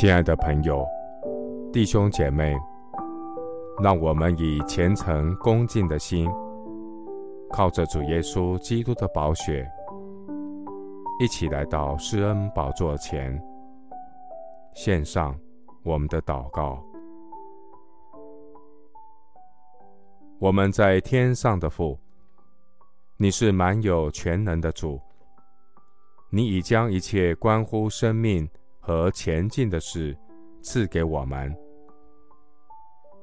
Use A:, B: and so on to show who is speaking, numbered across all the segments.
A: 亲爱的朋友、弟兄姐妹，让我们以虔诚恭敬的心，靠着主耶稣基督的宝血，一起来到施恩宝座前，献上我们的祷告。我们在天上的父，你是满有全能的主，你已将一切关乎生命和前进的事赐给我们。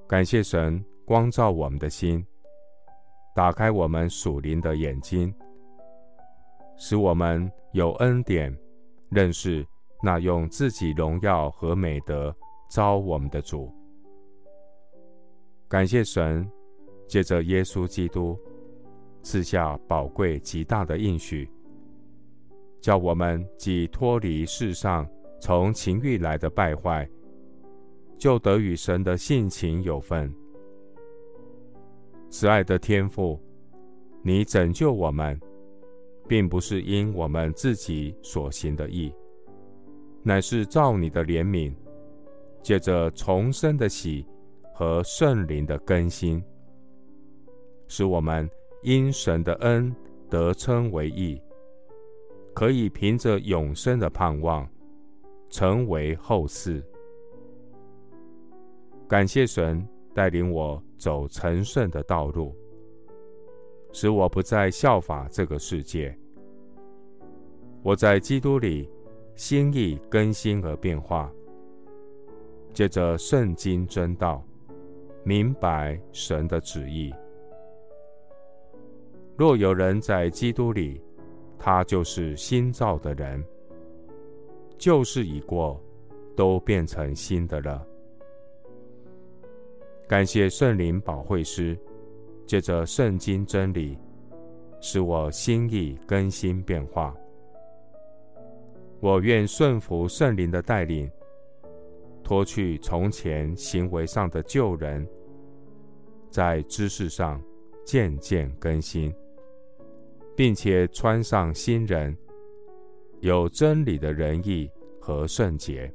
A: 感谢神光照我们的心，打开我们属灵的眼睛，使我们有恩典认识那用自己荣耀和美德召我们的主。感谢神。借着耶稣基督赐下宝贵极大的应许，叫我们既脱离世上从情欲来的败坏，就得与神的性情有份。慈爱的天父，你拯救我们，并不是因我们自己所行的义，乃是照你的怜悯，借着重生的喜和圣灵的更新。使我们因神的恩得称为义，可以凭着永生的盼望成为后世。感谢神带领我走成圣的道路，使我不再效法这个世界。我在基督里心意更新而变化，借着圣经真道，明白神的旨意。若有人在基督里，他就是新造的人，旧事已过，都变成新的了。感谢圣灵保惠师，借着圣经真理，使我心意更新变化。我愿顺服圣灵的带领，脱去从前行为上的旧人，在知识上渐渐更新。并且穿上新人，有真理的仁义和圣洁。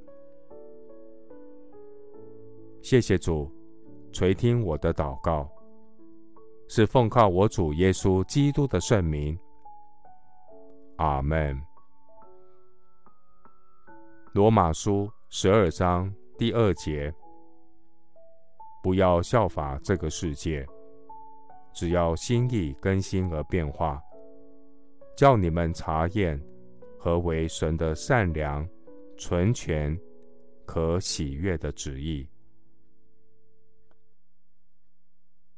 A: 谢谢主垂听我的祷告，是奉靠我主耶稣基督的圣名。阿门。罗马书十二章第二节：不要效法这个世界，只要心意更新而变化。叫你们查验何为神的善良、纯全、可喜悦的旨意。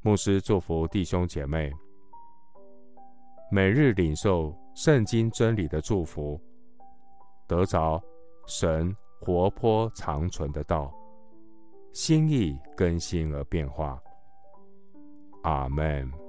A: 牧师祝福弟兄姐妹，每日领受圣经真理的祝福，得着神活泼长存的道，心意更新而变化。阿门。